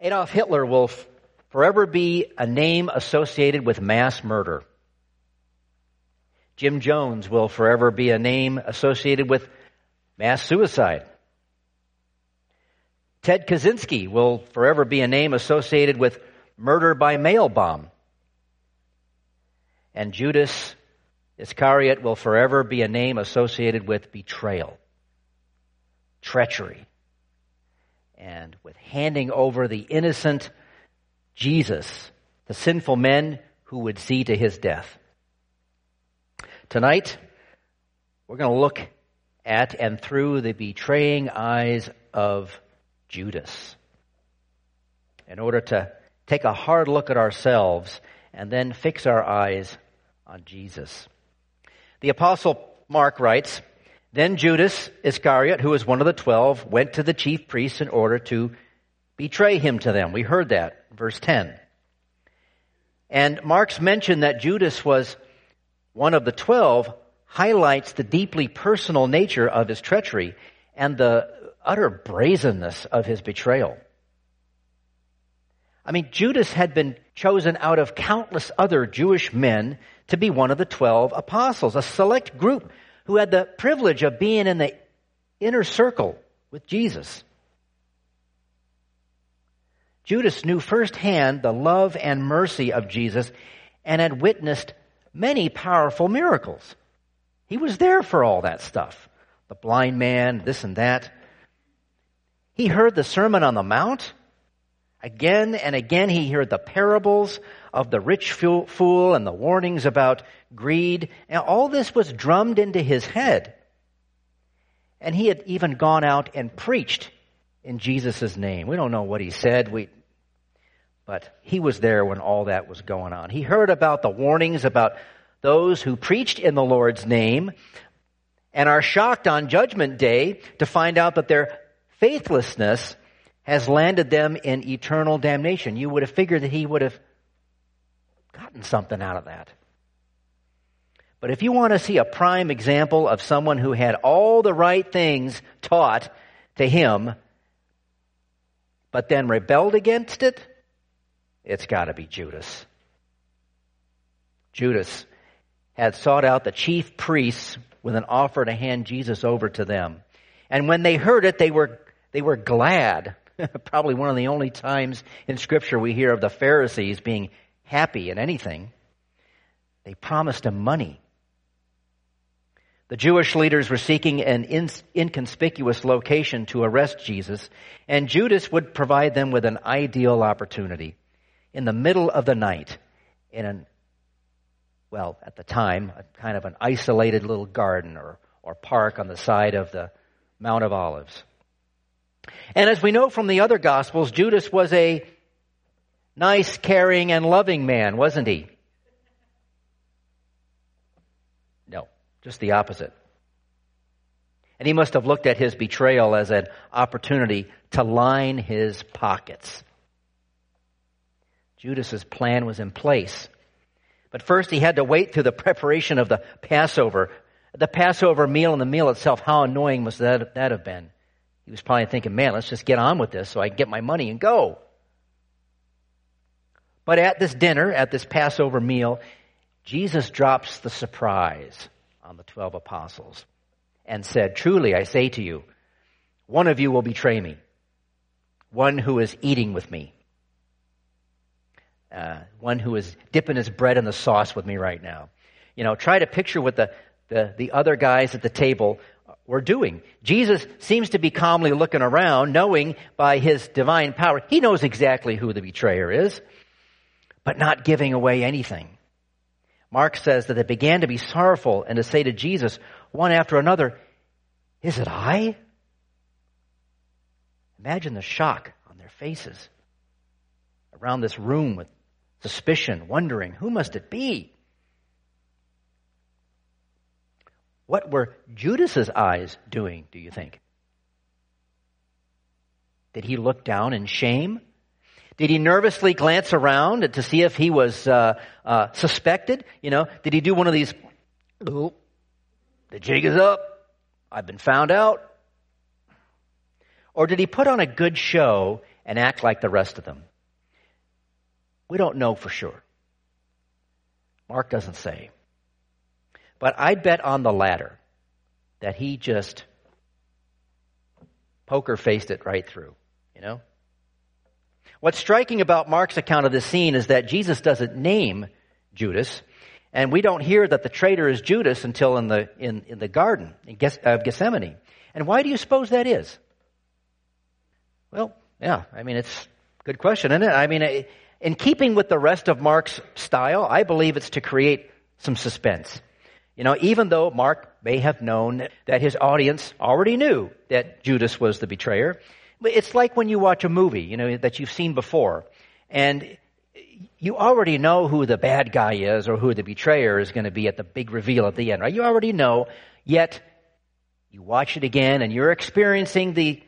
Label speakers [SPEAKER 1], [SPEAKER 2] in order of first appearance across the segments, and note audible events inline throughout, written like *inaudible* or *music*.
[SPEAKER 1] Adolf Hitler will forever be a name associated with mass murder. Jim Jones will forever be a name associated with mass suicide. Ted Kaczynski will forever be a name associated with murder by mail bomb. And Judas Iscariot will forever be a name associated with betrayal, treachery, and with handing over the innocent Jesus, the sinful men who would see to his death. Tonight, we're going to look at and through the betraying eyes of Judas in order to take a hard look at ourselves and then fix our eyes on Jesus. The apostle Mark writes, Then Judas Iscariot, who was one of the twelve, went to the chief priests in order to betray him to them. We heard that, verse 10. And Mark's mention that Judas was one of the twelve highlights the deeply personal nature of his treachery and the utter brazenness of his betrayal. I mean, Judas had been chosen out of countless other Jewish men to be one of the twelve apostles, a select group who had the privilege of being in the inner circle with Jesus. Judas knew firsthand the love and mercy of Jesus and had witnessed many powerful miracles. He was there for all that stuff. The blind man, this and that. He heard the Sermon on the Mount. Again and again he heard the parables of the rich fool and the warnings about greed. And all this was drummed into his head. And he had even gone out and preached in Jesus' name. We don't know what he said. We, but he was there when all that was going on. He heard about the warnings about those who preached in the Lord's name and are shocked on judgment day to find out that their faithlessness has landed them in eternal damnation. You would have figured that he would have gotten something out of that. But if you want to see a prime example of someone who had all the right things taught to him, but then rebelled against it, it's got to be Judas. Judas had sought out the chief priests with an offer to hand Jesus over to them. And when they heard it, they were, they were glad *laughs* Probably one of the only times in Scripture we hear of the Pharisees being happy in anything. They promised him money. The Jewish leaders were seeking an in- inconspicuous location to arrest Jesus, and Judas would provide them with an ideal opportunity. In the middle of the night, in an, well, at the time, a kind of an isolated little garden or, or park on the side of the Mount of Olives. And as we know from the other Gospels, Judas was a nice, caring, and loving man, wasn't he? No, just the opposite. And he must have looked at his betrayal as an opportunity to line his pockets. Judas's plan was in place. But first he had to wait through the preparation of the Passover. The Passover meal and the meal itself, how annoying must that, that have been? He was probably thinking, man, let's just get on with this so I can get my money and go. But at this dinner, at this Passover meal, Jesus drops the surprise on the 12 apostles and said, Truly, I say to you, one of you will betray me, one who is eating with me, uh, one who is dipping his bread in the sauce with me right now. You know, try to picture what the, the, the other guys at the table were doing. Jesus seems to be calmly looking around, knowing by his divine power, he knows exactly who the betrayer is, but not giving away anything. Mark says that they began to be sorrowful and to say to Jesus, one after another, Is it I? Imagine the shock on their faces around this room with suspicion, wondering, Who must it be? What were Judas's eyes doing, do you think? Did he look down in shame? Did he nervously glance around to see if he was uh, uh, suspected? You know, did he do one of these? The jig is up. I've been found out. Or did he put on a good show and act like the rest of them? We don't know for sure. Mark doesn't say. But I'd bet on the latter that he just poker faced it right through, you know? What's striking about Mark's account of this scene is that Jesus doesn't name Judas, and we don't hear that the traitor is Judas until in the, in, in the garden of uh, Gethsemane. And why do you suppose that is? Well, yeah, I mean, it's a good question, isn't it? I mean, eh, in keeping with the rest of Mark's style, I believe it's to create some suspense. You know, even though Mark may have known that his audience already knew that Judas was the betrayer, it's like when you watch a movie, you know, that you've seen before, and you already know who the bad guy is or who the betrayer is going to be at the big reveal at the end, right? You already know, yet you watch it again and you're experiencing the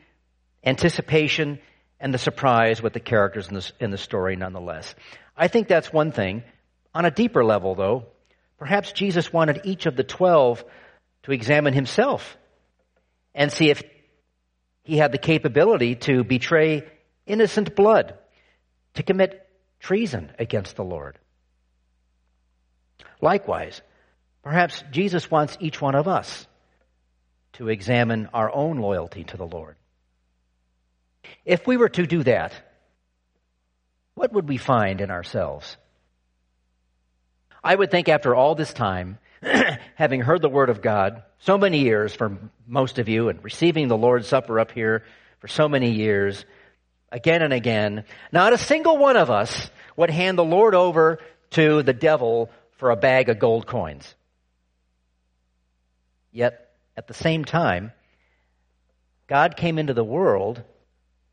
[SPEAKER 1] anticipation and the surprise with the characters in the, in the story nonetheless. I think that's one thing. On a deeper level, though, Perhaps Jesus wanted each of the twelve to examine himself and see if he had the capability to betray innocent blood, to commit treason against the Lord. Likewise, perhaps Jesus wants each one of us to examine our own loyalty to the Lord. If we were to do that, what would we find in ourselves? I would think after all this time, *clears throat* having heard the Word of God so many years for most of you and receiving the Lord's Supper up here for so many years, again and again, not a single one of us would hand the Lord over to the devil for a bag of gold coins. Yet, at the same time, God came into the world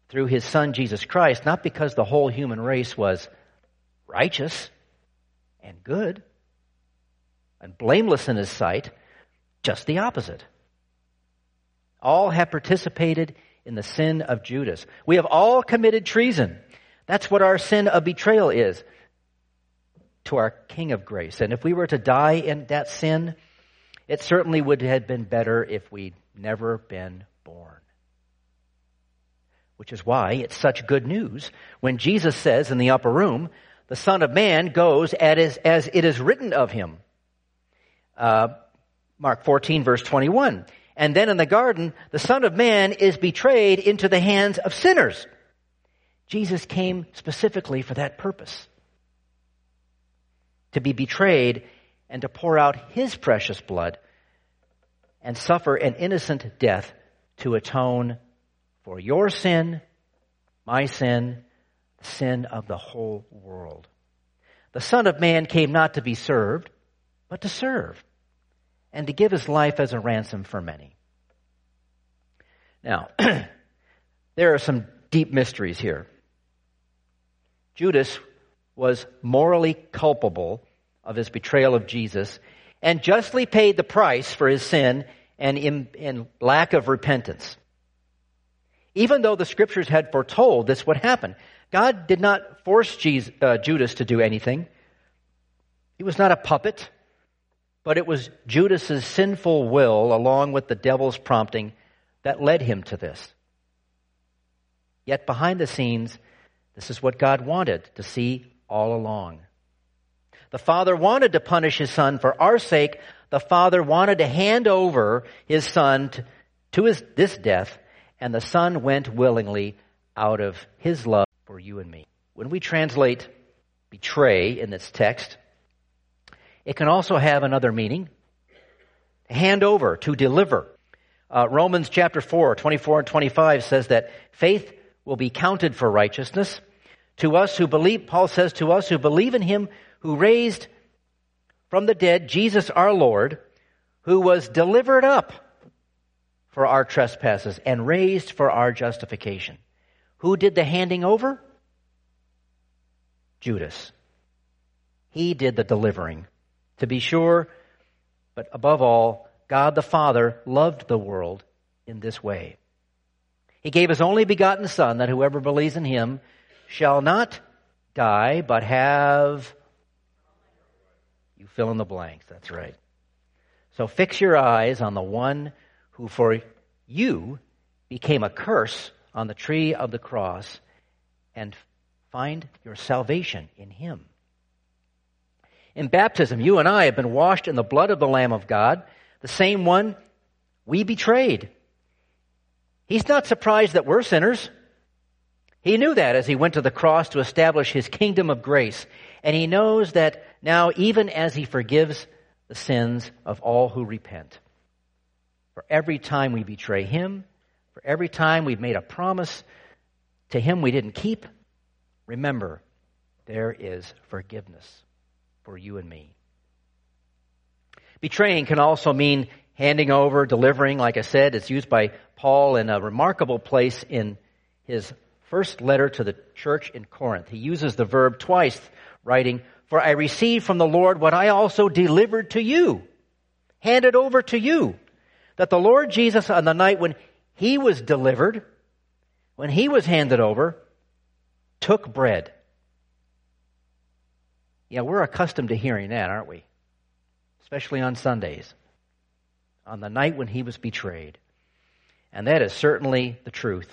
[SPEAKER 1] through his son Jesus Christ, not because the whole human race was righteous, and good and blameless in his sight, just the opposite. All have participated in the sin of Judas. We have all committed treason. That's what our sin of betrayal is to our King of grace. And if we were to die in that sin, it certainly would have been better if we'd never been born. Which is why it's such good news when Jesus says in the upper room, the Son of Man goes as, as it is written of him. Uh, Mark 14, verse 21. And then in the garden, the Son of Man is betrayed into the hands of sinners. Jesus came specifically for that purpose. To be betrayed and to pour out his precious blood and suffer an innocent death to atone for your sin, my sin, sin of the whole world. The Son of Man came not to be served, but to serve, and to give his life as a ransom for many. Now, *clears throat* there are some deep mysteries here. Judas was morally culpable of his betrayal of Jesus and justly paid the price for his sin and in, in lack of repentance. Even though the scriptures had foretold this would happen. God did not force Jesus, uh, Judas to do anything. He was not a puppet, but it was Judas's sinful will, along with the devil's prompting, that led him to this. Yet behind the scenes, this is what God wanted to see all along. The Father wanted to punish His Son for our sake. The Father wanted to hand over His Son to, his, this death, and the Son went willingly out of His love for you and me. When we translate betray in this text, it can also have another meaning. Hand over, to deliver. Uh, Romans chapter 4, 24 and 25 says that faith will be counted for righteousness. To us who believe, Paul says to us who believe in him who raised from the dead Jesus our Lord, who was delivered up for our trespasses and raised for our justification. Who did the handing over? Judas. He did the delivering. To be sure, but above all, God the Father loved the world in this way. He gave his only begotten Son that whoever believes in him shall not die, but have. You fill in the blanks, that's right. So fix your eyes on the one who for you became a curse on the tree of the cross, and find your salvation in Him. In baptism, you and I have been washed in the blood of the Lamb of God, the same one we betrayed. He's not surprised that we're sinners. He knew that as he went to the cross to establish his kingdom of grace. And he knows that now, even as he forgives the sins of all who repent, for every time we betray him, for every time we've made a promise to him we didn't keep, remember, there is forgiveness for you and me. Betraying can also mean handing over, delivering. Like I said, it's used by Paul in a remarkable place in his first letter to the church in Corinth. He uses the verb twice, writing, For I received from the Lord what I also delivered to you, handed over to you, that the Lord Jesus on the night when he was delivered, when he was handed over, took bread. Yeah, we're accustomed to hearing that, aren't we? Especially on Sundays, on the night when he was betrayed. And that is certainly the truth.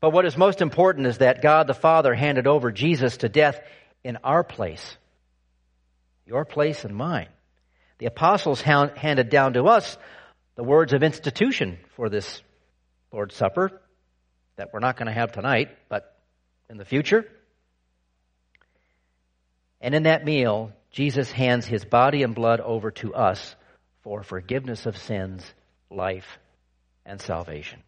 [SPEAKER 1] But what is most important is that God the Father handed over Jesus to death in our place. Your place and mine. The apostles handed down to us the words of institution for this Lord's Supper that we're not going to have tonight, but in the future. And in that meal, Jesus hands his body and blood over to us for forgiveness of sins, life, and salvation.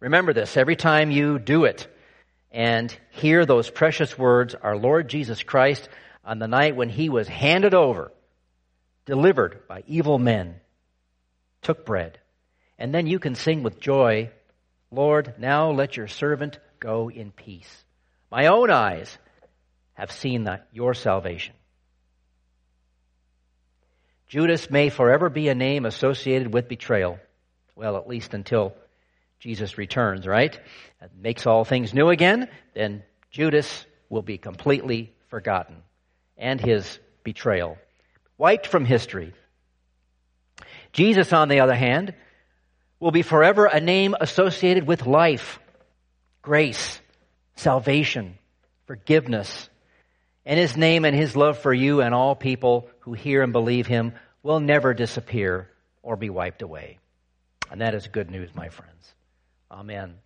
[SPEAKER 1] Remember this every time you do it and hear those precious words, our Lord Jesus Christ, on the night when he was handed over, delivered by evil men, took bread. And then you can sing with joy, Lord, now let your servant go in peace. My own eyes have seen that your salvation. Judas may forever be a name associated with betrayal. Well, at least until Jesus returns, right? And makes all things new again, then Judas will be completely forgotten and his betrayal wiped from history. Jesus, on the other hand, will be forever a name associated with life, grace, salvation, forgiveness. And his name and his love for you and all people who hear and believe him will never disappear or be wiped away. And that is good news, my friends. Amen.